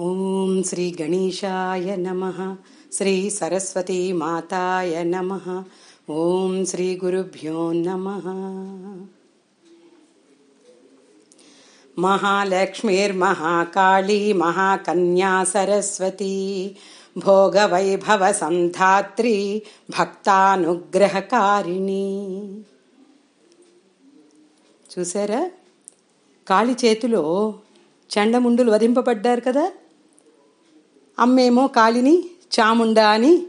ఓం శ్రీ గణేశాయ నమ శ్రీ సరస్వతీ మాతాయ నమ ఓం శ్రీ గురుభ్యో నమ. మహాలక్ష్మీర్మహాకాళీ మహాకన్యా సరస్వతీ భోగవైభవ సంధాత్రి భక్తానుగ్రహకారిణి. చూసారా? కాళి చేతిలో చండముండులు వధింపబడ్డారు కదా? అమ్మేమో కాళిని చాముండా అని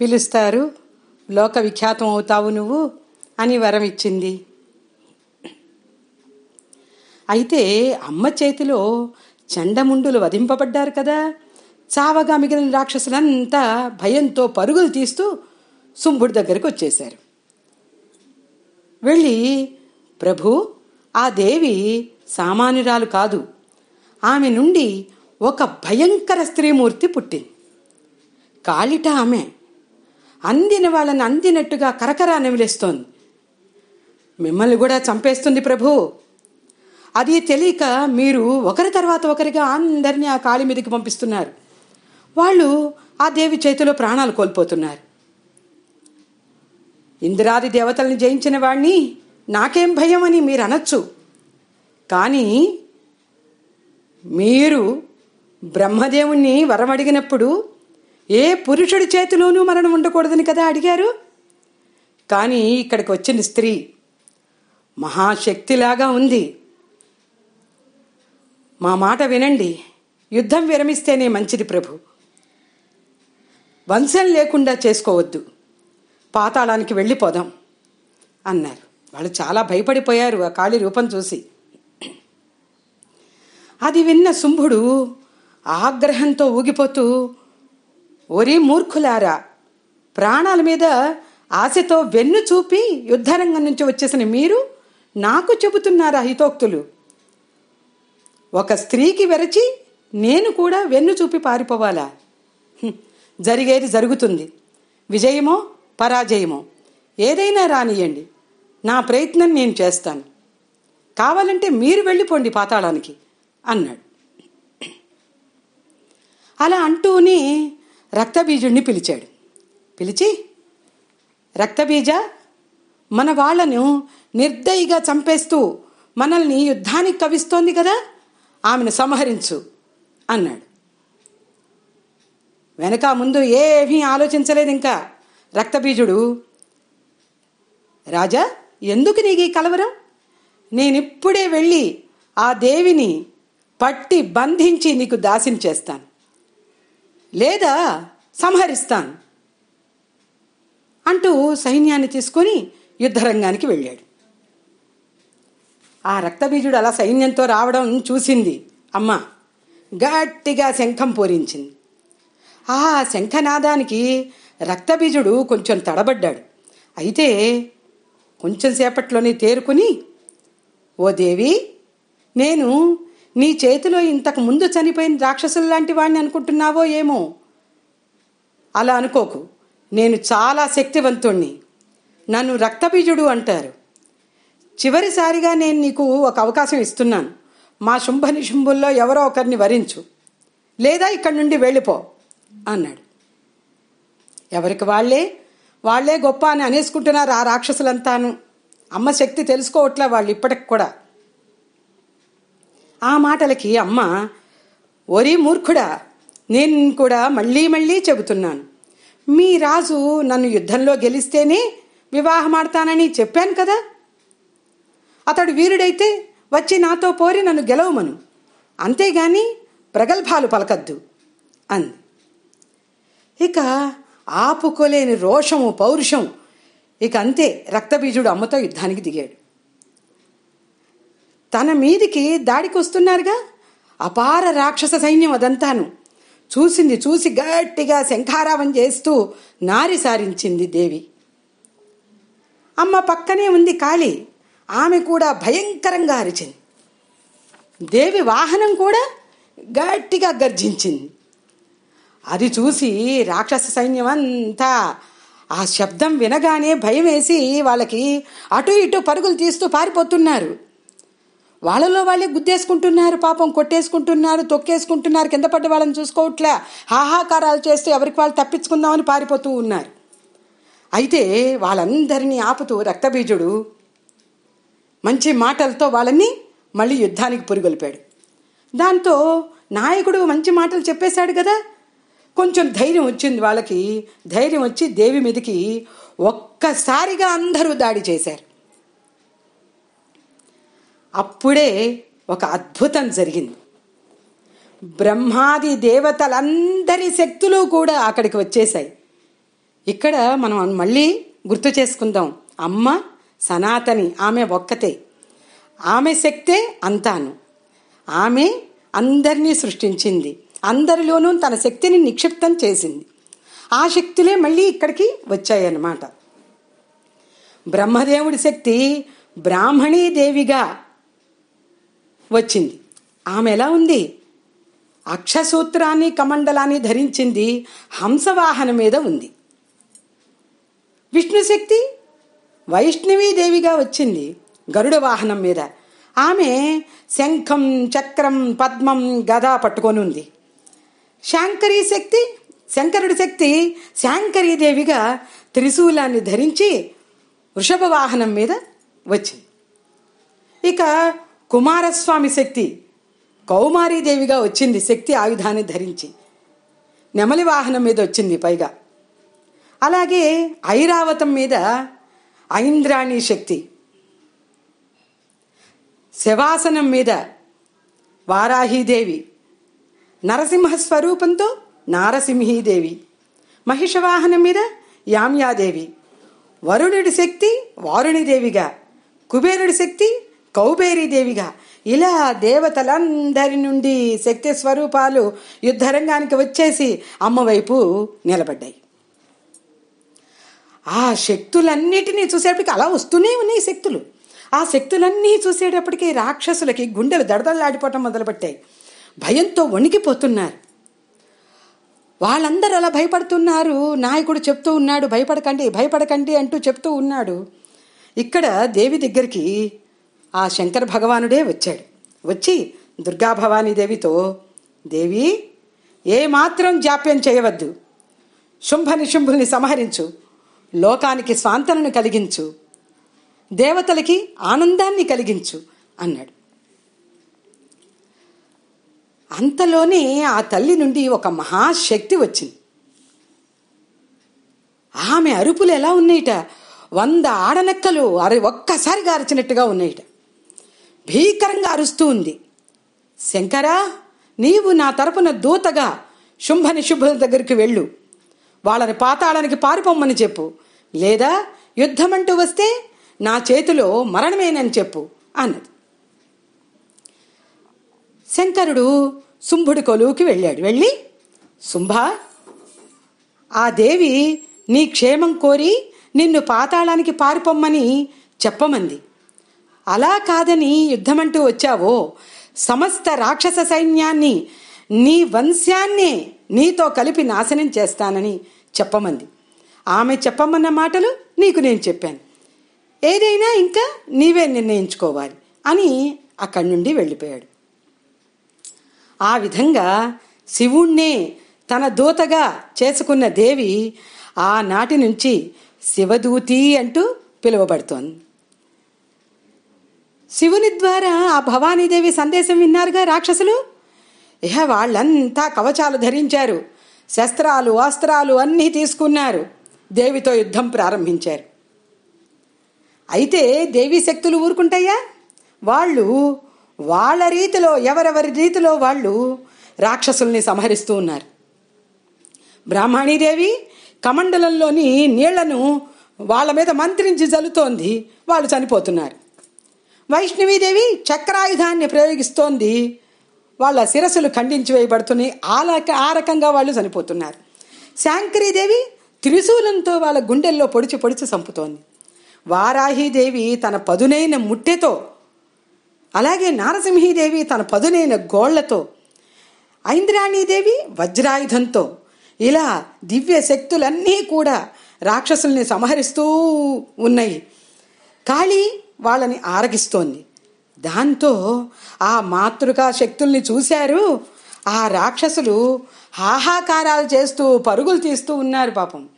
పిలుస్తారు. లోక విఖ్యాతం అవుతావు నువ్వు అని వరం ఇచ్చింది. అయితే అమ్మ చేతిలో చండముండులు వధింపబడ్డారు కదా. చావగా మిగిలిన రాక్షసులంతా భయంతో పరుగులు తీస్తూ సుంభుడి దగ్గరికి వచ్చేశారు. వెళ్ళి ప్రభు ఆ దేవి సామాన్యురాలు కాదు. ఆమె నుండి ఒక భయంకర స్త్రీమూర్తి పుట్టింది. కాళిట ఆమె. అందిన వాళ్ళని అందినట్టుగా కరకరా నిమిలేస్తోంది. మిమ్మల్ని కూడా చంపేస్తుంది ప్రభు. అది తెలియక మీరు ఒకరి తర్వాత ఒకరిగా అందరినీ ఆ కాళి మీదకి పంపిస్తున్నారు. వాళ్ళు ఆ దేవి చేతిలో ప్రాణాలు కోల్పోతున్నారు. ఇందిరాది దేవతల్ని జయించిన వాణ్ణి నాకేం భయం అని మీరు అనొచ్చు. కానీ మీరు బ్రహ్మదేవుణ్ణి వరం అడిగినప్పుడు ఏ పురుషుడి చేతిలోనూ మరణం ఉండకూడదని కదా అడిగారు? కానీ ఇక్కడికి వచ్చిన స్త్రీ మహాశక్తిలాగా ఉంది. మా మాట వినండి. యుద్ధం విరమిస్తేనే మంచిది ప్రభు. వంశం లేకుండా చేసుకోవద్దు. పాతాళానికి వెళ్ళిపోదాం అన్నారు. వాళ్ళు చాలా భయపడిపోయారు ఆ కాళీ రూపం చూసి. అది విన్న శుంభుడు ఆగ్రహంతో ఊగిపోతూ ఒరి మూర్ఖులారా ప్రాణాల మీద ఆశతో వెన్ను చూపి యుద్ధరంగం నుంచి వచ్చేసిన మీరు నాకు చెబుతున్నారా హితోక్తులు? ఒక స్త్రీకి వెరచి నేను కూడా వెన్ను చూపి పారిపోవాలా? జరిగేది జరుగుతుంది. విజయమో పరాజయమో ఏదైనా రానియండి నా ప్రయత్నం నేను చేస్తాను. కావాలంటే మీరు వెళ్ళిపోండి పాతాళానికి అన్నాడు. అలా అంటూనే రక్తబీజుడిని పిలిచాడు. పిలిచి రక్తబీజ మన వాళ్ళను నిర్దయిగా చంపేస్తూ మనల్ని యుద్ధానికి కవిస్తోంది కదా ఆమెను సంహరించు అన్నాడు. వెనక ముందు ఏమీ ఆలోచించలేదు ఇంకా రక్తబీజుడు. రాజా ఎందుకు నీకు ఈ కలవరం? నేనిప్పుడే వెళ్ళి ఆ దేవిని పట్టి బంధించి నీకు దాసిని చేస్తాను. లేదా సంహరిస్తాను అంటూ సైన్యాన్ని తీసుకొని యుద్ధరంగానికి వెళ్ళాడు. ఆ రక్తబీజుడు అలా సైన్యంతో రావడం చూసింది. అమ్మ గట్టిగా శంఖం పూరించింది. ఆ శంఖనాదానికి రక్తబీజుడు కొంచెం తడబడ్డాడు. అయితే కొంచెం సేపట్లోనే తేరుకుని ఓ దేవి నేను నీ చేతిలో ఇంతకు ముందు చనిపోయిన రాక్షసులు లాంటి వాడిని అనుకుంటున్నావో ఏమో? అలా అనుకోకు. నేను చాలా శక్తివంతుణ్ణి. నన్ను రక్తబీజుడు అంటారు. చివరిసారిగా నేను నీకు ఒక అవకాశం ఇస్తున్నాను. మా శుంభ నిశుంభుల్లో ఎవరో ఒకరిని వరించు. లేదా ఇక్కడి నుండి వెళ్ళిపో అన్నాడు. ఎవరికి వాళ్ళే? వాళ్ళే గొప్ప అని అనేసుకుంటున్నారు ఆ రాక్షసులంతాను. అమ్మ శక్తి తెలుసుకోవట్లే వాళ్ళు ఇప్పటికి కూడా. ఆ మాటలకి అమ్మ ఒరి మూర్ఖుడా నేను కూడా మళ్ళీ మళ్ళీ చెబుతున్నాను. మీ రాజు నన్ను యుద్ధంలో గెలిస్తేనే వివాహమాడతానని చెప్పాను కదా. అతడు వీరుడైతే వచ్చి నాతో పోరి నన్ను గెలవమను. అంతేగాని ప్రగల్భాలు పలకద్దు అంది. ఇక ఆపుకోలేని రోషము పౌరుషం ఇక అంతే రక్తబీజుడు అమ్మతో యుద్ధానికి దిగాడు. తన మీదికి దాడికి వస్తున్నారుగా? అపార రాక్షస సైన్యం అదంతాను. చూసింది చూసి గట్టిగా శంఖారావం చేస్తూ నారి సారించింది దేవి. అమ్మ పక్కనే ఉంది కాళీ. ఆమె కూడా భయంకరంగా అరిచింది. దేవి వాహనం కూడా గట్టిగా గర్జించింది. అది చూసి రాక్షస సైన్యం అంతా ఆ శబ్దం వినగానే భయం వేసి వాళ్ళకి అటు ఇటు పరుగులు తీస్తూ పారిపోతున్నారు. వాళ్ళలో వాళ్ళే గుద్దేసుకుంటున్నారు పాపం కొట్టేసుకుంటున్నారు తొక్కేసుకుంటున్నారు కింద పడ్డ వాళ్ళని చూసుకోవట్లే హాహాకారాలు చేస్తూ ఎవరికి వాళ్ళు తప్పించుకుందామని పారిపోతూ ఉన్నారు. అయితే వాళ్ళందరినీ ఆపుతూ రక్తబీజుడు మంచి మాటలతో వాళ్ళని మళ్ళీ యుద్ధానికి పురిగొల్పాడు. దాంతో నాయకుడు మంచి మాటలు చెప్పేశాడు కదా? కొంచెం ధైర్యం వచ్చింది వాళ్ళకి ధైర్యం వచ్చి దేవి మీదకి ఒక్కసారిగా అందరూ దాడి చేశారు. అప్పుడే ఒక అద్భుతం జరిగింది. బ్రహ్మాది దేవతలందరి శక్తులు కూడా అక్కడికి వచ్చేసాయి ఇక్కడ మనం మళ్ళీ గుర్తు చేసుకుందాం. అమ్మ సనాతని ఆమె ఒక్కతే. ఆమె శక్తే అంతాను. ఆమె అందరినీ సృష్టించింది. అందరిలోనూ తన శక్తిని నిక్షిప్తం చేసింది. ఆ శక్తులే మళ్ళీ ఇక్కడికి వచ్చాయన్నమాట. బ్రహ్మదేవుడి శక్తి బ్రాహ్మణీదేవిగా వచ్చింది. ఆమె ఎలా ఉంది? అక్షసూత్రాన్ని కమండలాన్ని ధరించింది హంసవాహనం మీద ఉంది. విష్ణుశక్తి వైష్ణవీదేవిగా వచ్చింది గరుడ వాహనం మీద. ఆమె శంఖం చక్రం పద్మం గదా పట్టుకొని ఉంది. శాంకరీ శక్తి శంకరుడి శక్తి శాంకరీదేవిగా త్రిశూలాన్ని ధరించి వృషభ వాహనం మీద వచ్చింది. ఇక కుమారస్వామి శక్తి కౌమారీదేవిగా వచ్చింది శక్తి ఆయుధాన్ని ధరించి. నెమలి వాహనం మీద వచ్చింది పైగా. అలాగే ఐరావతం మీద ఐంద్రాణి శక్తి. శవాసనం మీద వారాహీదేవి. నరసింహ స్వరూపంతో నారసింహీదేవి. మహిషవాహనం మీద యామ్యాదేవి. వరుణుడి శక్తి వారుణిదేవిగా. కుబేరుడి శక్తి కౌబేరీదేవిగా ఇలా దేవతలందరి నుండి శక్తి స్వరూపాలు యుద్ధరంగానికి వచ్చేసి అమ్మవైపు నిలబడ్డాయి. ఆ శక్తులన్నిటినీ చూసేటప్పటికి అలా వస్తూనే ఉన్నాయి శక్తులు. ఆ శక్తులన్నీ చూసేటప్పటికి రాక్షసులకి గుండెలు దడదల్లాడిపోవటం మొదలుపెట్టాయి. భయంతో వణికిపోతున్నారు. వాళ్ళందరూ అలా భయపడుతున్నారు. నాయకుడు చెప్తూ ఉన్నాడు భయపడకండి భయపడకండి అంటూ చెప్తూ ఉన్నాడు. ఇక్కడ దేవి దగ్గరికి ఆ శంకర భగవానుడే వచ్చాడు. వచ్చి దుర్గా భవానీ దేవితో దేవి ఏమాత్రం జాప్యం చేయవద్దు. శుంభ నిశుంభుల్ని సంహరించు. లోకానికి స్వాంతనను కలిగించు. దేవతలకి ఆనందాన్ని కలిగించు అన్నాడు. అంతలోనే ఆ తల్లి నుండి ఒక మహాశక్తి వచ్చింది. ఆమె అరుపులు ఎలా ఉన్నాయిట? వంద ఆడనక్కలు అరి ఒక్కసారిగా అరిచినట్టుగా ఉన్నాయిట. భీకరంగా అరుస్తూ ఉంది. శంకరా నీవు నా తరపున దూతగా శుంభ నిశుభుల దగ్గరికి వెళ్ళు. వాళ్ళని పాతాళానికి పారిపోమ్మని చెప్పు. లేదా యుద్ధమంటూ వస్తే నా చేతిలో మరణమేనని చెప్పు అన్నది. శంకరుడు శుంభుడి కొలువుకి వెళ్ళాడు. వెళ్ళి శుంభ ఆ దేవి నీ క్షేమం కోరి నిన్ను పాతాళానికి పారిపోమ్మని చెప్పమంది. అలా కాదని యుద్ధమంటూ వచ్చావో? సమస్త రాక్షస సైన్యాన్ని నీ వంశాన్నే నీతో కలిపి నాశనం చేస్తానని చెప్పమంది. ఆమె చెప్పమన్న మాటలు నీకు నేను చెప్పాను. ఏదైనా ఇంకా నీవే నిర్ణయించుకోవాలి అని అక్కడి నుండి వెళ్ళిపోయాడు. ఆ విధంగా శివుణ్ణే తన దూతగా చేసుకున్న దేవి ఆనాటి నుంచి శివదూతి అంటూ పిలువబడుతోంది. శివుని ద్వారా ఆ భవానీదేవి సందేశం విన్నారుగా రాక్షసులు? ఇహ వాళ్ళంతా కవచాలు ధరించారు. శస్త్రాలు అస్త్రాలు అన్నీ తీసుకున్నారు. దేవితో యుద్ధం ప్రారంభించారు. అయితే దేవీ శక్తులు ఊరుకుంటాయా? వాళ్ళు వాళ్ళ రీతిలో ఎవరెవరి రీతిలో వాళ్ళు రాక్షసుల్ని సంహరిస్తూ ఉన్నారు. బ్రాహ్మణీదేవి కమండలంలోని నీళ్ళను వాళ్ళ మీద మంత్రించి జల్లుతోంది. వాళ్ళు చనిపోతున్నారు. వైష్ణవీదేవి చక్రాయుధాన్ని ప్రయోగిస్తోంది. వాళ్ళ శిరస్సులు ఖండించి వేయబడుతున్నాయి. ఆలక ఆ రకంగా వాళ్ళు చనిపోతున్నారు. శాంకరీదేవి త్రిశూలంతో వాళ్ళ గుండెల్లో పొడిచి పొడిచి చంపుతోంది. వారాహీదేవి తన పదునైన ముట్టెతో అలాగే నారసింహీదేవి తన పదునైన గోళ్ళతో ఐంద్రాణీదేవి వజ్రాయుధంతో ఇలా దివ్య శక్తులన్నీ కూడా రాక్షసుల్ని సంహరిస్తూ ఉన్నాయి. కాళీ వాళ్ళని ఆరగిస్తోంది. దాంతో ఆ మాతృకా శక్తుల్ని చూశారు. ఆ రాక్షసులు హాహాకారాలు చేస్తూ పరుగులు తీస్తూ ఉన్నారు పాపం.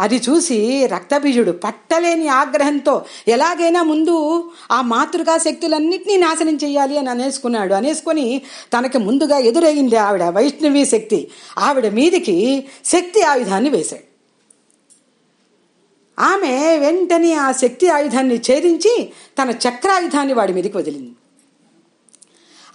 అది చూసి రక్తబీజుడు పట్టలేని ఆగ్రహంతో ఎలాగైనా ముందు ఆ మాతృకా శక్తులన్నింటినీ నాశనం చేయాలి అని అనేసుకున్నాడు. అనేసుకొని తనకి ముందుగా ఎదురయ్యింది ఆవిడ వైష్ణవి శక్తి. ఆవిడ మీదికి శక్తి ఆయుధాన్ని వేశాడు. ఆమె వెంటనే ఆ శక్తి ఆయుధాన్ని ఛేదించి తన చక్రాయుధాన్ని వాడి మీదకి వదిలింది.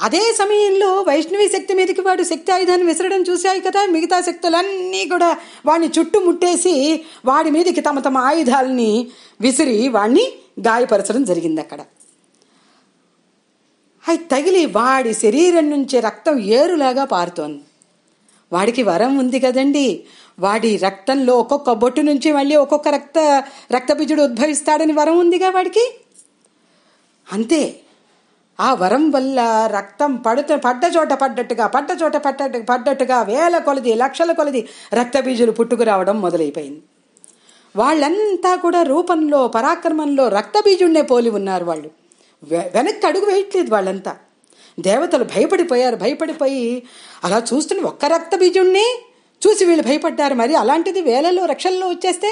అదే సమయంలో వైష్ణవి శక్తి మీదకి వాడు శక్తి ఆయుధాన్ని విసరడం చూశాయి కదా. మిగతా శక్తులన్నీ కూడా వాడిని చుట్టుముట్టేసి వాడి మీదకి తమ తమ ఆయుధాలని విసిరి వాడిని గాయపరచడం జరిగింది అక్కడ. అవి తగిలి వాడి శరీరం నుంచి రక్తం ఏరులాగా పారుతోంది. వాడికి వరం ఉంది కదండి. వాడి రక్తంలో ఒక్కొక్క బొట్టు నుంచి మళ్ళీ ఒక్కొక్క రక్త రక్తబీజుడు ఉద్భవిస్తాడని వరం ఉందిగా వాడికి? అంతే. ఆ వరం వల్ల రక్తం పడుతు పడ్డ చోట పడ్డట్టుగా పడ్డ చోట పడ్డ పడ్డట్టుగా వేల కొలది లక్షల కొలది రక్తబీజులు పుట్టుకురావడం మొదలైపోయింది. వాళ్ళంతా కూడా రూపంలో పరాక్రమంలో రక్తబీజుడినే పోలి ఉన్నారు వాళ్ళు. వెనక్కి అడుగు వేయట్లేదు వాళ్ళంతా. దేవతలు భయపడిపోయారు భయపడిపోయి అలా చూస్తున్న ఒక్క రక్తబీజుణ్ణి చూసి వీళ్ళు భయపడ్డారు. మరి అలాంటిది వేలలో లక్షల్లో వచ్చేస్తే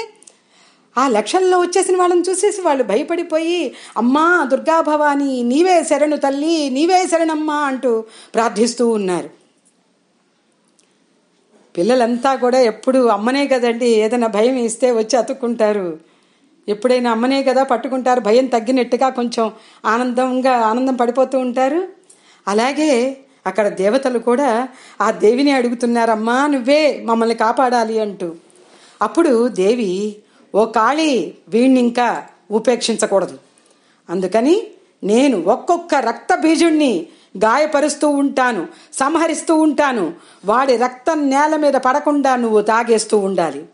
ఆ లక్షల్లో వచ్చేసిన వాళ్ళని చూసేసి వాళ్ళు భయపడిపోయి అమ్మా దుర్గాభవాని నీవే శరణు తల్లి నీవే శరణమ్మా అంటూ ప్రార్థిస్తూ ఉన్నారు. పిల్లలంతా కూడా ఎప్పుడు అమ్మనే కదండి ఏదైనా భయం ఇస్తే వచ్చి అతుక్కుంటారు. ఎప్పుడైనా అమ్మనే కదా పట్టుకుంటారు భయం తగ్గినట్టుగా కొంచెం ఆనందంగా ఆనందం పడిపోతూ ఉంటారు. అలాగే అక్కడ దేవతలు కూడా ఆ దేవిని అడుగుతున్నారమ్మా నువ్వే మమ్మల్ని కాపాడాలి అంటూ. అప్పుడు దేవి ఓ కాళీ వీణ్ణి ఇంకా ఉపేక్షించకూడదు. అందుకని నేను ఒక్కొక్క రక్త బీజుణ్ణి గాయపరుస్తూ ఉంటాను సంహరిస్తూ ఉంటాను. వాడి రక్తం నేల మీద పడకుండా నువ్వు తాగేస్తూ ఉండాలి.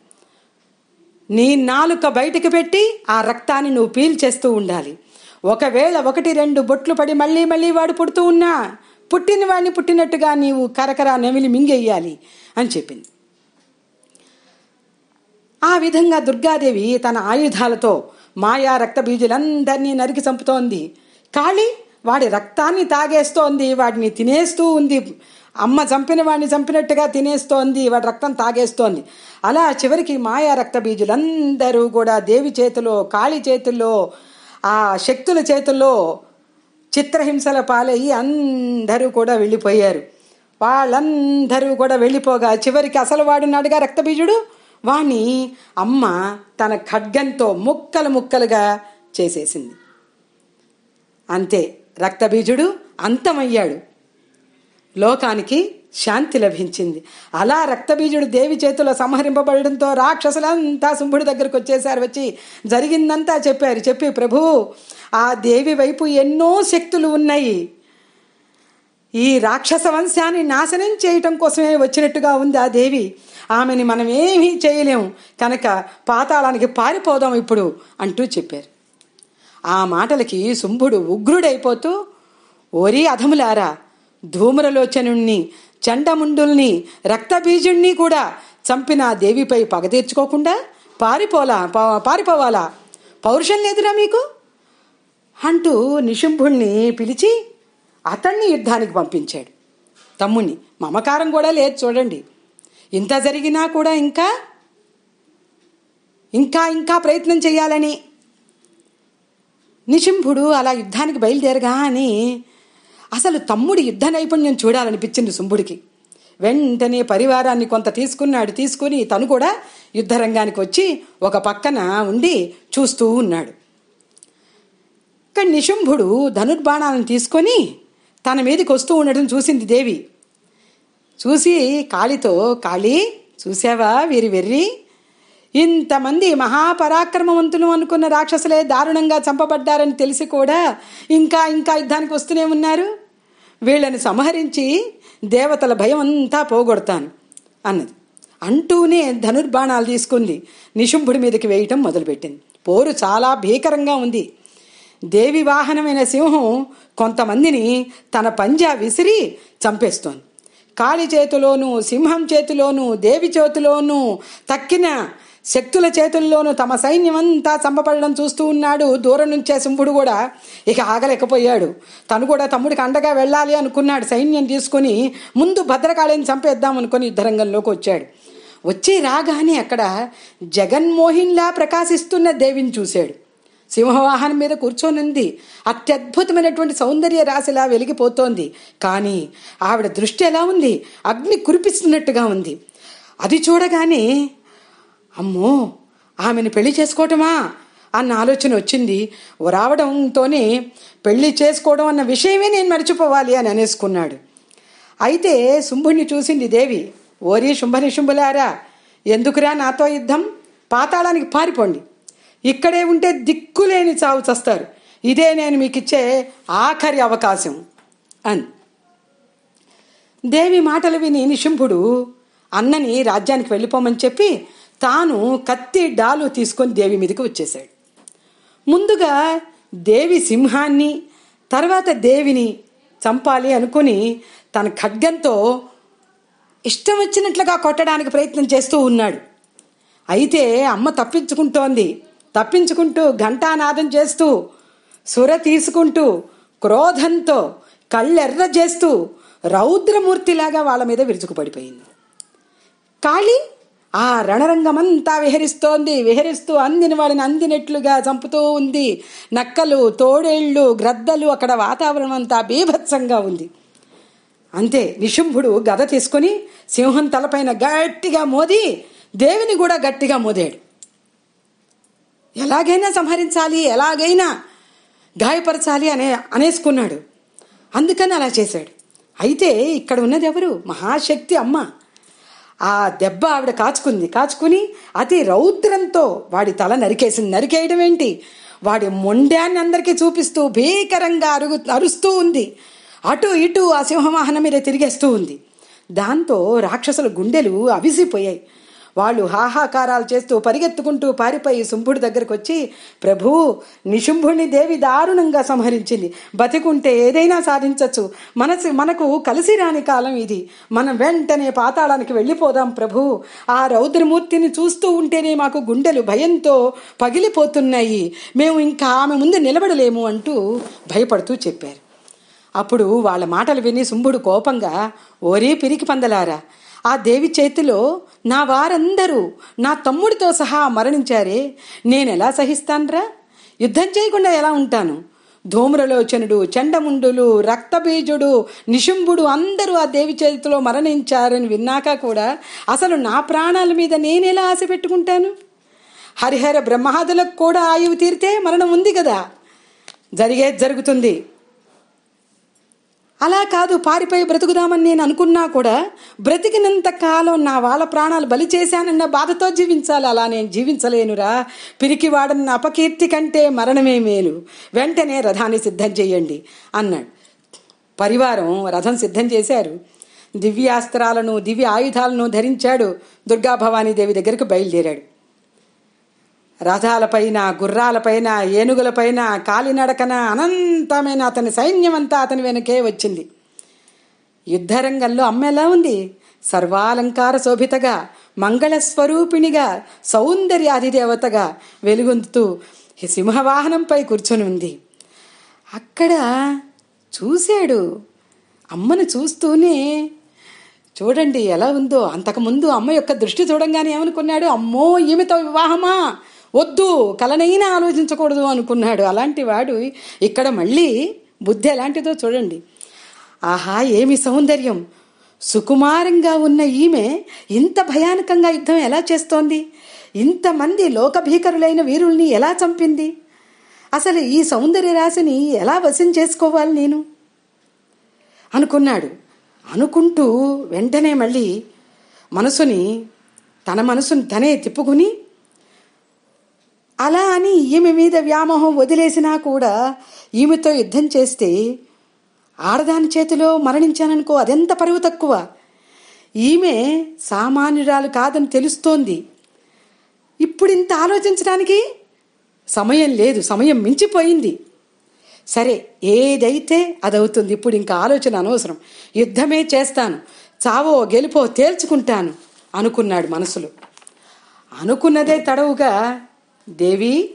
నీ నాలుక బయటికి పెట్టి ఆ రక్తాన్ని నువ్వు పీల్చేస్తూ ఉండాలి. ఒకవేళ ఒకటి రెండు బొట్లు పడి మళ్ళీ మళ్ళీ వాడు పుడుతూ ఉన్నా పుట్టిన వాడిని పుట్టినట్టుగా నీవు కరకర నెమిలి మింగేయాలి అని చెప్పింది. ఆ విధంగా దుర్గాదేవి తన ఆయుధాలతో మాయా రక్త బీజులందరినీ నరికి చంపుతోంది. కాళి వాడి రక్తాన్ని తాగేస్తోంది వాడిని తినేస్తూ ఉంది. అమ్మ చంపిన వాడిని చంపినట్టుగా తినేస్తోంది వాడి రక్తం తాగేస్తోంది. అలా చివరికి మాయా రక్త బీజులందరూ కూడా దేవి చేతిలో కాళి చేతుల్లో ఆ శక్తుల చేతుల్లో చిత్రహింసల పాలయ్యి అందరూ కూడా వెళ్ళిపోయారు. వాళ్ళందరూ కూడా వెళ్ళిపోగా చివరికి అసలు వాడున్నాడుగా రక్తబీజుడు? వాణ్ణి అమ్మ తన ఖడ్గంతో ముక్కలు ముక్కలుగా చేసేసింది. అంతే రక్తబీజుడు అంతమయ్యాడు. లోకానికి శాంతి లభించింది. అలా రక్తబీజుడు దేవి చేతిలో సంహరింపబడడంతో రాక్షసులంతా శుంభుడి దగ్గరకు వచ్చేసారు వచ్చి జరిగిందంతా చెప్పారు. చెప్పి ప్రభు ఆ దేవి వైపు ఎన్నో శక్తులు ఉన్నాయి. ఈ రాక్షస వంశాన్ని నాశనం చేయటం కోసమే వచ్చినట్టుగా ఉంది ఆ దేవి. ఆమెని మనం ఏమీ చేయలేము. కనుక పాతాళానికి పారిపోదాం ఇప్పుడు అంటూ చెప్పారు. ఆ మాటలకి శుంభుడు ఉగ్రుడైపోతూ ఓరి అధములారా ధూమ్రలోచనుణ్ణి చండముండుల్ని రక్తబీజుణ్ణి కూడా చంపిన దేవిపై పగ తీర్చుకోకుండా పారిపోలా పారిపోవాలా? పౌరుషం లేదురా మీకు? అంటూ నిశుంభుణ్ణి పిలిచి అతన్ని యుద్ధానికి పంపించాడు. తమ్ముణ్ణి మమకారం కూడా లేదు చూడండి. ఇంత జరిగినా కూడా ఇంకా ఇంకా ఇంకా ప్రయత్నం చేయాలని. నిశింభుడు అలా యుద్ధానికి బయలుదేరగా అని అసలు తమ్ముడి యుద్ధ నైపుణ్యం చూడాలనిపించింది శుంభుడికి వెంటనే పరివారాన్ని కొంత తీసుకున్నాడు తీసుకుని తను కూడా యుద్ధరంగానికి వచ్చి ఒక పక్కన ఉండి చూస్తూ ఉన్నాడు. కానీ నిశుంభుడు ధనుర్బాణాలను తీసుకొని తన మీదకి వస్తూ ఉండడం చూసింది దేవి. చూసి కాళితో కాళీ చూసావా వీరి వెర్రి? ఇంతమంది మహాపరాక్రమవంతులు అనుకున్న రాక్షసులే దారుణంగా చంపబడ్డారని తెలిసి కూడా ఇంకా ఇంకా యుద్ధానికి వస్తూనే ఉన్నారు. వీళ్ళని సంహరించి దేవతల భయం అంతా పోగొడతాను అన్నది. అంటూనే ధనుర్బాణాలు తీసుకుంది. నిశుంభుడి మీదకి వేయటం మొదలుపెట్టింది. పోరు చాలా భీకరంగా ఉంది. దేవి వాహనమైన సింహం కొంతమందిని తన పంజా విసిరి చంపేస్తోంది. కాళి చేతిలోనూ సింహం చేతిలోనూ దేవి చేతిలోనూ తక్కిన శక్తుల చేతుల్లోనూ తమ సైన్యమంతా చంపబడడం చూస్తూ ఉన్నాడు. దూరం నుంచే శుంభుడు కూడా ఇక ఆగలేకపోయాడు. తను కూడా తమ్ముడికి అండగా వెళ్ళాలి అనుకున్నాడు. సైన్యం తీసుకొని ముందు భద్రకాళిని చంపేద్దాం అనుకుని యుద్ధరంగంలోకి వచ్చాడు. వచ్చి రాగానే అక్కడ జగన్మోహిన్లా ప్రకాశిస్తున్న దేవిని చూశాడు. సింహవాహనం మీద కూర్చోనుంది. అత్యద్భుతమైనటువంటి సౌందర్య రాశిలా వెలిగిపోతోంది. కానీ ఆవిడ దృష్టి ఎలా ఉంది? అగ్ని కురిపిస్తున్నట్టుగా ఉంది. అది చూడగానే అమ్మో ఆమెను పెళ్ళి చేసుకోవటమా? అన్న ఆలోచన వచ్చింది. రావడంతోనే పెళ్ళి చేసుకోవడం అన్న విషయమే నేను మర్చిపోవాలి అని అనేసుకున్నాడు. అయితే శుంభుణ్ణి చూసింది దేవి. ఓరి శుంభనిశుంభులారా ఎందుకురా నాతో యుద్ధం? పాతాళానికి పారిపోండి. ఇక్కడే ఉంటే దిక్కులేని చావు చస్తారు. ఇదే నేను మీకు ఇచ్చే ఆఖరి అవకాశం అని. దేవి మాటలు విని నిశుంభుడు అన్నని రాజ్యానికి వెళ్ళిపోమని చెప్పి తాను కత్తి డాలు తీసుకొని దేవి మీదకి వచ్చేశాడు. ముందుగా దేవి సింహాన్ని తర్వాత దేవిని చంపాలి అనుకుని తన ఖడ్గంతో ఇష్టం వచ్చినట్లుగా కొట్టడానికి ప్రయత్నం చేస్తూ ఉన్నాడు. అయితే అమ్మ తప్పించుకుంటోంది. తప్పించుకుంటూ ఘంటానాదం చేస్తూ సుర తీసుకుంటూ క్రోధంతో కళ్ళెర్ర చేస్తూ రౌద్రమూర్తిలాగా వాళ్ళ మీద విరుచుకుపడిపోయింది. కాళీ ఆ రణరంగమంతా విహరిస్తోంది. విహరిస్తూ అందిన వాళ్ళని అందినట్లుగా చంపుతూ ఉంది. నక్కలు తోడేళ్ళు గ్రద్దలు అక్కడ వాతావరణం అంతా బీభత్సంగా ఉంది. అంతే నిశుంభుడు గద తీసుకొని సింహం తలపైన గట్టిగా మోది దేవిని కూడా గట్టిగా మోదాడు. ఎలాగైనా సంహరించాలి ఎలాగైనా గాయపరచాలి అనే అనేసుకున్నాడు. అందుకని అలా చేశాడు. అయితే ఇక్కడ ఉన్నది ఎవరు మహాశక్తి అమ్మ. ఆ దెబ్బ ఆవిడ కాచుకుంది. కాచుకుని అతి రౌద్రంతో వాడి తల నరికేసింది నరికేయడం ఏంటి? వాడి మొండ్యాన్ని అందరికీ చూపిస్తూ భీకరంగా అరుగు అరుస్తూ ఉంది. అటు ఇటు ఆ సింహవాహనం మీద తిరిగేస్తూ ఉంది. దాంతో రాక్షసుల గుండెలు అవిసిపోయాయి. వాళ్ళు హాహాకారాలు చేస్తూ పరిగెత్తుకుంటూ పారిపోయి శుంభుడి దగ్గరకు వచ్చి ప్రభు నిశుంభుడిని దేవి దారుణంగా సంహరించింది. బతికుంటే ఏదైనా సాధించవచ్చు మనసు మనకు కలిసి రాని కాలం ఇది. మనం వెంటనే పాతాళానికి వెళ్ళిపోదాం ప్రభు. ఆ రౌద్రమూర్తిని చూస్తూ ఉంటేనే మాకు గుండెలు భయంతో పగిలిపోతున్నాయి. మేము ఇంకా ఆమె ముందు నిలబడలేము అంటూ భయపడుతూ చెప్పారు. అప్పుడు వాళ్ళ మాటలు విని శుంభుడు కోపంగా ఓరే పిరికి పందలారా ఆ దేవి చేతిలో నా వారందరూ నా తమ్ముడితో సహా మరణించారే. నేను ఎలా సహిస్తాన్రా? యుద్ధం చేయకుండా ఎలా ఉంటాను? ధూమ్రలోచనుడు చండముండులు రక్తబీజుడు నిశుంభుడు అందరూ ఆ దేవి చేతిలో మరణించారని విన్నాక కూడా అసలు నా ప్రాణాల మీద నేనెలా ఆశ పెట్టుకుంటాను? హరిహర బ్రహ్మాదులకు కూడా ఆయువు తీరితే మరణం ఉంది కదా? జరిగేది జరుగుతుంది. అలా కాదు పారిపోయి బ్రతుకుదామని నేను అనుకున్నా కూడా బ్రతికినంత కాలం నా వాళ్ళ ప్రాణాలు బలి చేశానన్న బాధతో జీవించాలి. అలా నేను జీవించలేనురా. పిరికివాడన్న అపకీర్తి కంటే మరణమే మేలు. వెంటనే రథాన్ని సిద్ధం చేయండి అన్నాడు. పరివారం రథం సిద్ధం చేశారు. దివ్యాస్త్రాలను దివ్య ఆయుధాలను ధరించాడు దుర్గా భవానీదేవి దగ్గరకు బయలుదేరాడు. రథాలపైన గుర్రాలపైన ఏనుగులపైన కాలినడకన అనంతమైన అతని సైన్యం అంతా అతని వెనకే వచ్చింది. యుద్ధరంగంలో అమ్మ ఎలా ఉంది? సర్వాలంకార శోభితగా మంగళస్వరూపిణిగా సౌందర్యాధిదేవతగా వెలుగొందుతూ సింహవాహనంపై కూర్చొని ఉంది. అక్కడ చూశాడు. అమ్మను చూస్తూనే చూడండి ఎలా ఉందో. అంతకుముందు అమ్మ యొక్క దృష్టి చూడంగానే ఏమనుకున్నాడు? అమ్మో ఈమెతో వివాహమా? వద్దు కలనైనా ఆలోచించకూడదు అనుకున్నాడు. అలాంటి వాడు ఇక్కడ మళ్ళీ బుద్ధి ఎలాంటిదో చూడండి. ఆహా ఏమి సౌందర్యం. సుకుమారంగా ఉన్న ఈమె ఇంత భయానకంగా యుద్ధం ఎలా చేస్తోంది? ఇంతమంది లోకభీకరులైన వీరుల్ని ఎలా చంపింది? అసలు ఈ సౌందర్య రాశిని ఎలా వశం చేసుకోవాలి నేను? అనుకున్నాడు. అనుకుంటూ వెంటనే మళ్ళీ మనసుని తన మనసుని తనే తిప్పుకుని అలా అని ఈమె మీద వ్యామోహం వదిలేసినా కూడా ఈమెతో యుద్ధం చేస్తే ఆడదాని చేతిలో మరణించాననుకో అదెంత పరువు తక్కువ. ఈమె సామాన్యురాలు కాదని తెలుస్తోంది. ఇప్పుడు ఇంత ఆలోచించడానికి సమయం లేదు సమయం మించిపోయింది. సరే ఏదైతే అదవుతుంది ఇప్పుడు ఇంకా ఆలోచన అనవసరం. యుద్ధమే చేస్తాను చావో గెలుపో తేల్చుకుంటాను అనుకున్నాడు మనసులో. అనుకున్నదే తడవుగా దేవి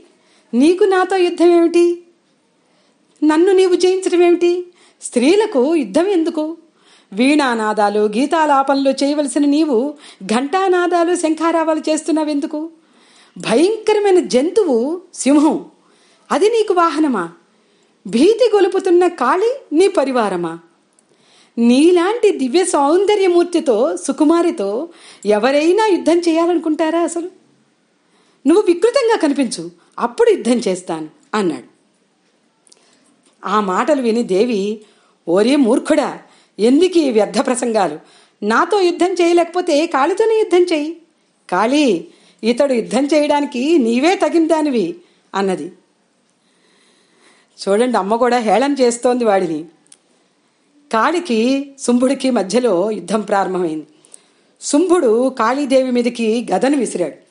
నీకు నాతో యుద్ధం ఏమిటి? నన్ను నీవు జయించడం ఏమిటి? స్త్రీలకు యుద్ధం ఎందుకు? వీణానాదాలు గీతాలాపనలు చేయవలసిన నీవు ఘంటానాదాలు శంఖారావాలు చేస్తున్నావెందుకు? భయంకరమైన జంతువు సింహం అది నీకు వాహనమా? భీతి గొలుపుతున్న కాళి నీ పరివారమా? నీలాంటి దివ్య సౌందర్యమూర్తితో సుకుమారితో ఎవరైనా యుద్ధం చేయాలనుకుంటారా అసలు? నువ్వు వికృతంగా కనిపించు అప్పుడు యుద్ధం చేస్తాను అన్నాడు. ఆ మాటలు విని దేవి ఓరే మూర్ఖుడా ఎందుకు ఈ వ్యర్థ ప్రసంగాలు? నాతో యుద్ధం చేయలేకపోతే కాళితోనే యుద్ధం చేయి. కాళీ ఇతడు యుద్ధం చేయడానికి నీవే తగిందానివి అన్నది. చూడండి అమ్మ కూడా హేళన చేస్తోంది వాడిని. కాళికి శుంభుడికి మధ్యలో యుద్ధం ప్రారంభమైంది. శుంభుడు కాళీదేవి మీదకి గదను విసిరాడు.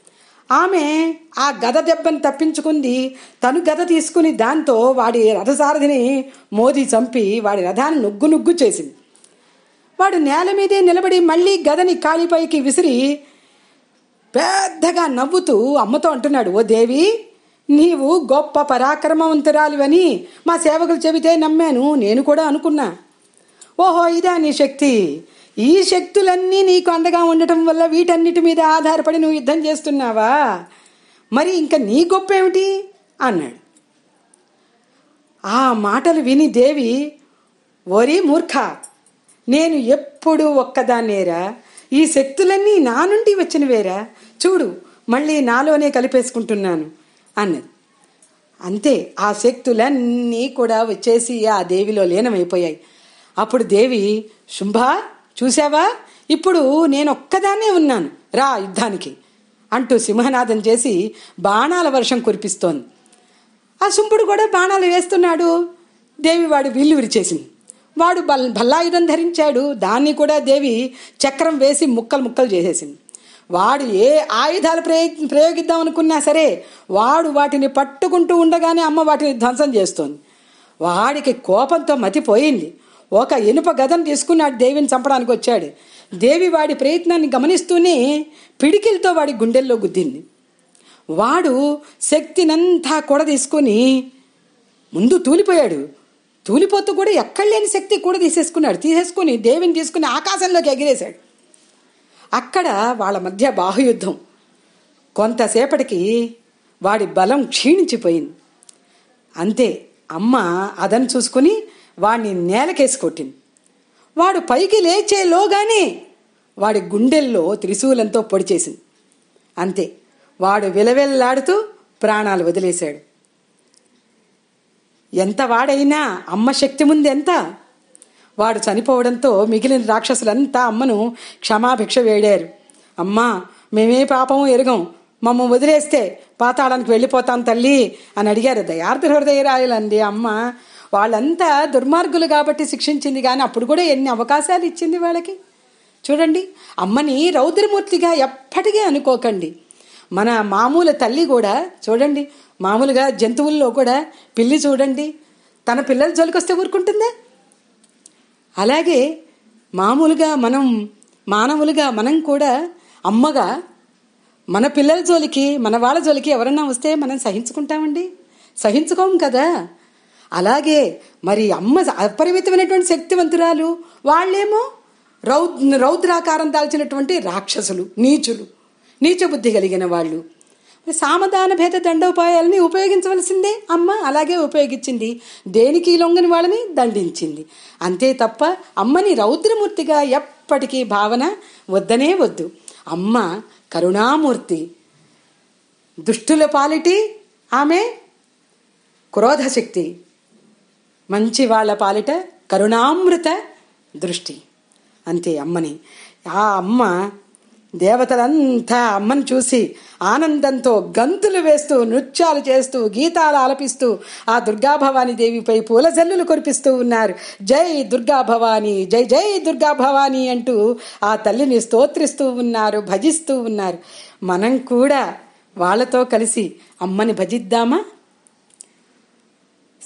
ఆమె ఆ గద దెబ్బను తప్పించుకుంది. తను గద తీసుకుని దాంతో వాడి రథసారథిని మోదీ చంపి వాడి రథాన్ని నుగ్గు నుగ్గు చేసింది. వాడు నేల మీదే నిలబడి మళ్ళీ గదని కాలిపైకి విసిరి పెద్దగా నవ్వుతూ అమ్మతో అంటున్నాడు ఓ దేవి నీవు గొప్ప పరాక్రమవంతురాలివని మా సేవకులు చెబితే నమ్మాను. నేను కూడా అనుకున్నా. ఓహో ఇదా నీ శక్తి. ఈ శక్తులన్నీ నీకు అండగా ఉండటం వల్ల వీటన్నిటి మీద ఆధారపడి నువ్వు యుద్ధం చేస్తున్నావా? మరి ఇంకా నీ గొప్ప ఏమిటి అన్నాడు. ఆ మాటలు విని దేవి ఒరి మూర్ఖ నేను ఎప్పుడు ఒక్కదాన్నేరా. ఈ శక్తులన్నీ నా నుండి వచ్చినవేరా. చూడు మళ్ళీ నాలోనే కలిపేసుకుంటున్నాను అన్నది. అంతే ఆ శక్తులన్నీ కూడా వచ్చేసి ఆ దేవిలో లీనమైపోయాయి. అప్పుడు దేవి శుంభ చూసావా ఇప్పుడు నేను ఒక్కదాన్నే ఉన్నాను. రా యుద్ధానికి. అంటూ సింహనాదం చేసి బాణాల వర్షం కురిపిస్తోంది. ఆ సుంపుడు కూడా బాణాలు వేస్తున్నాడు. దేవి వాడు విల్లు విరిచేసింది. వాడు బల్ భల్లాయుధం ధరించాడు. దాన్ని కూడా దేవి చక్రం వేసి ముక్కలు ముక్కలు చేసేసింది. వాడు ఏ ఆయుధాలు ప్రయోగి ప్రయోగిద్దాం అనుకున్నా సరే వాడు వాటిని పట్టుకుంటూ ఉండగానే అమ్మ వాటిని ధ్వంసం చేస్తోంది. వాడికి కోపంతో మతిపోయింది. ఒక ఇనుప గదను తీసుకున్నాడు దేవిని చంపడానికి వచ్చాడు. దేవి వాడి ప్రయత్నాన్ని గమనిస్తూనే పిడికిలతో వాడి గుండెల్లో గుద్దింది. వాడు శక్తినంతా కూడా తీసుకొని ముందు తూలిపోయాడు. తూలిపోతూ కూడా ఎక్కడ లేని శక్తి కూడా తీసేసుకున్నాడు. తీసేసుకుని దేవిని తీసుకుని ఆకాశంలోకి ఎగిరేశాడు. అక్కడ వాళ్ళ మధ్య బాహుయుద్ధం. కొంతసేపటికి వాడి బలం క్షీణించిపోయింది. అంతే అమ్మ అదను చూసుకుని వాణ్ణి నేలకేసి కొట్టింది. వాడు పైకి లేచేలోగానే వాడి గుండెల్లో త్రిశూలంతో పొడిచేసింది అంతే వాడు విలవెల్లాడుతూ ప్రాణాలు వదిలేశాడు. ఎంత వాడైనా అమ్మ శక్తి ముందు ఎంత? వాడు చనిపోవడంతో మిగిలిన రాక్షసులంతా అమ్మను క్షమాభిక్ష వేడారు. అమ్మా మేమే పాపం ఎరుగం మమ్మ వదిలేస్తే పాతాళానికి వెళ్ళిపోతాం తల్లి అని అడిగారు దయార్థ హృదయరాయులండి అమ్మ. వాళ్ళంతా దుర్మార్గులు కాబట్టి శిక్షించింది కానీ అప్పుడు కూడా ఎన్ని అవకాశాలు ఇచ్చింది వాళ్ళకి? చూడండి అమ్మని రౌద్రమూర్తిగా ఎప్పటికీ అనుకోకండి. మన మామూలు తల్లి కూడా చూడండి మామూలుగా జంతువుల్లో కూడా పిల్లి చూడండి తన పిల్లల జోలికొస్తే ఊరుకుంటుందా? అలాగే మామూలుగా మనం మానవులుగా మనం కూడా అమ్మగా మన పిల్లల జోలికి మన వాళ్ళ జోలికి ఎవరన్నా వస్తే మనం సహించుకుంటామండి? సహించుకోం కదా. అలాగే మరి అమ్మ అపరిమితమైనటువంటి శక్తివంతురాలు వాళ్ళేమో రౌ రౌద్రాకారం దాల్చినటువంటి రాక్షసులు నీచులు నీచ బుద్ధి కలిగిన వాళ్ళు. సామధాన భేద దండోపాయాలని ఉపయోగించవలసిందే అమ్మ అలాగే ఉపయోగించింది. దేనికి లొంగని వాళ్ళని? దండించింది. అంతే తప్ప అమ్మని రౌద్రమూర్తిగా ఎప్పటికీ భావన వద్దనే వద్దు. అమ్మ కరుణామూర్తి. దుష్టుల పాలిటి ఆమె క్రోధశక్తి. మంచి వాళ్ళ పాలిట కరుణామృత దృష్టి. అంతే అమ్మని. ఆ అమ్మ దేవతలంతా అమ్మను చూసి ఆనందంతో గంతులు వేస్తూ నృత్యాలు చేస్తూ గీతాలు ఆలపిస్తూ ఆ దుర్గాభవాని దేవిపై పూల జల్లులు కురిపిస్తూ ఉన్నారు. జై దుర్గాభవాని జై జై దుర్గాభవాని అంటూ ఆ తల్లిని స్తోత్రిస్తూ ఉన్నారు భజిస్తూ ఉన్నారు. మనం కూడా వాళ్ళతో కలిసి అమ్మని భజిద్దామా?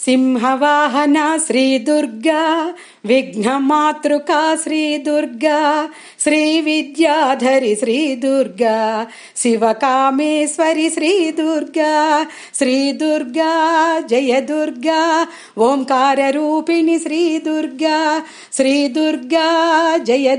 సింహవాహన శ్రీ దుర్గా విఘ్నమాతృకా శ్రీ దుర్గా శ్రీ విద్యాధరి శ్రీ దుర్గా శివకామేశ్వరి శ్రీ దుర్గా శ్రీ దుర్గా జయ దుర్గా ఓంకార రూపిణి శ్రీ దుర్గా శ్రీ దుర్గా జయ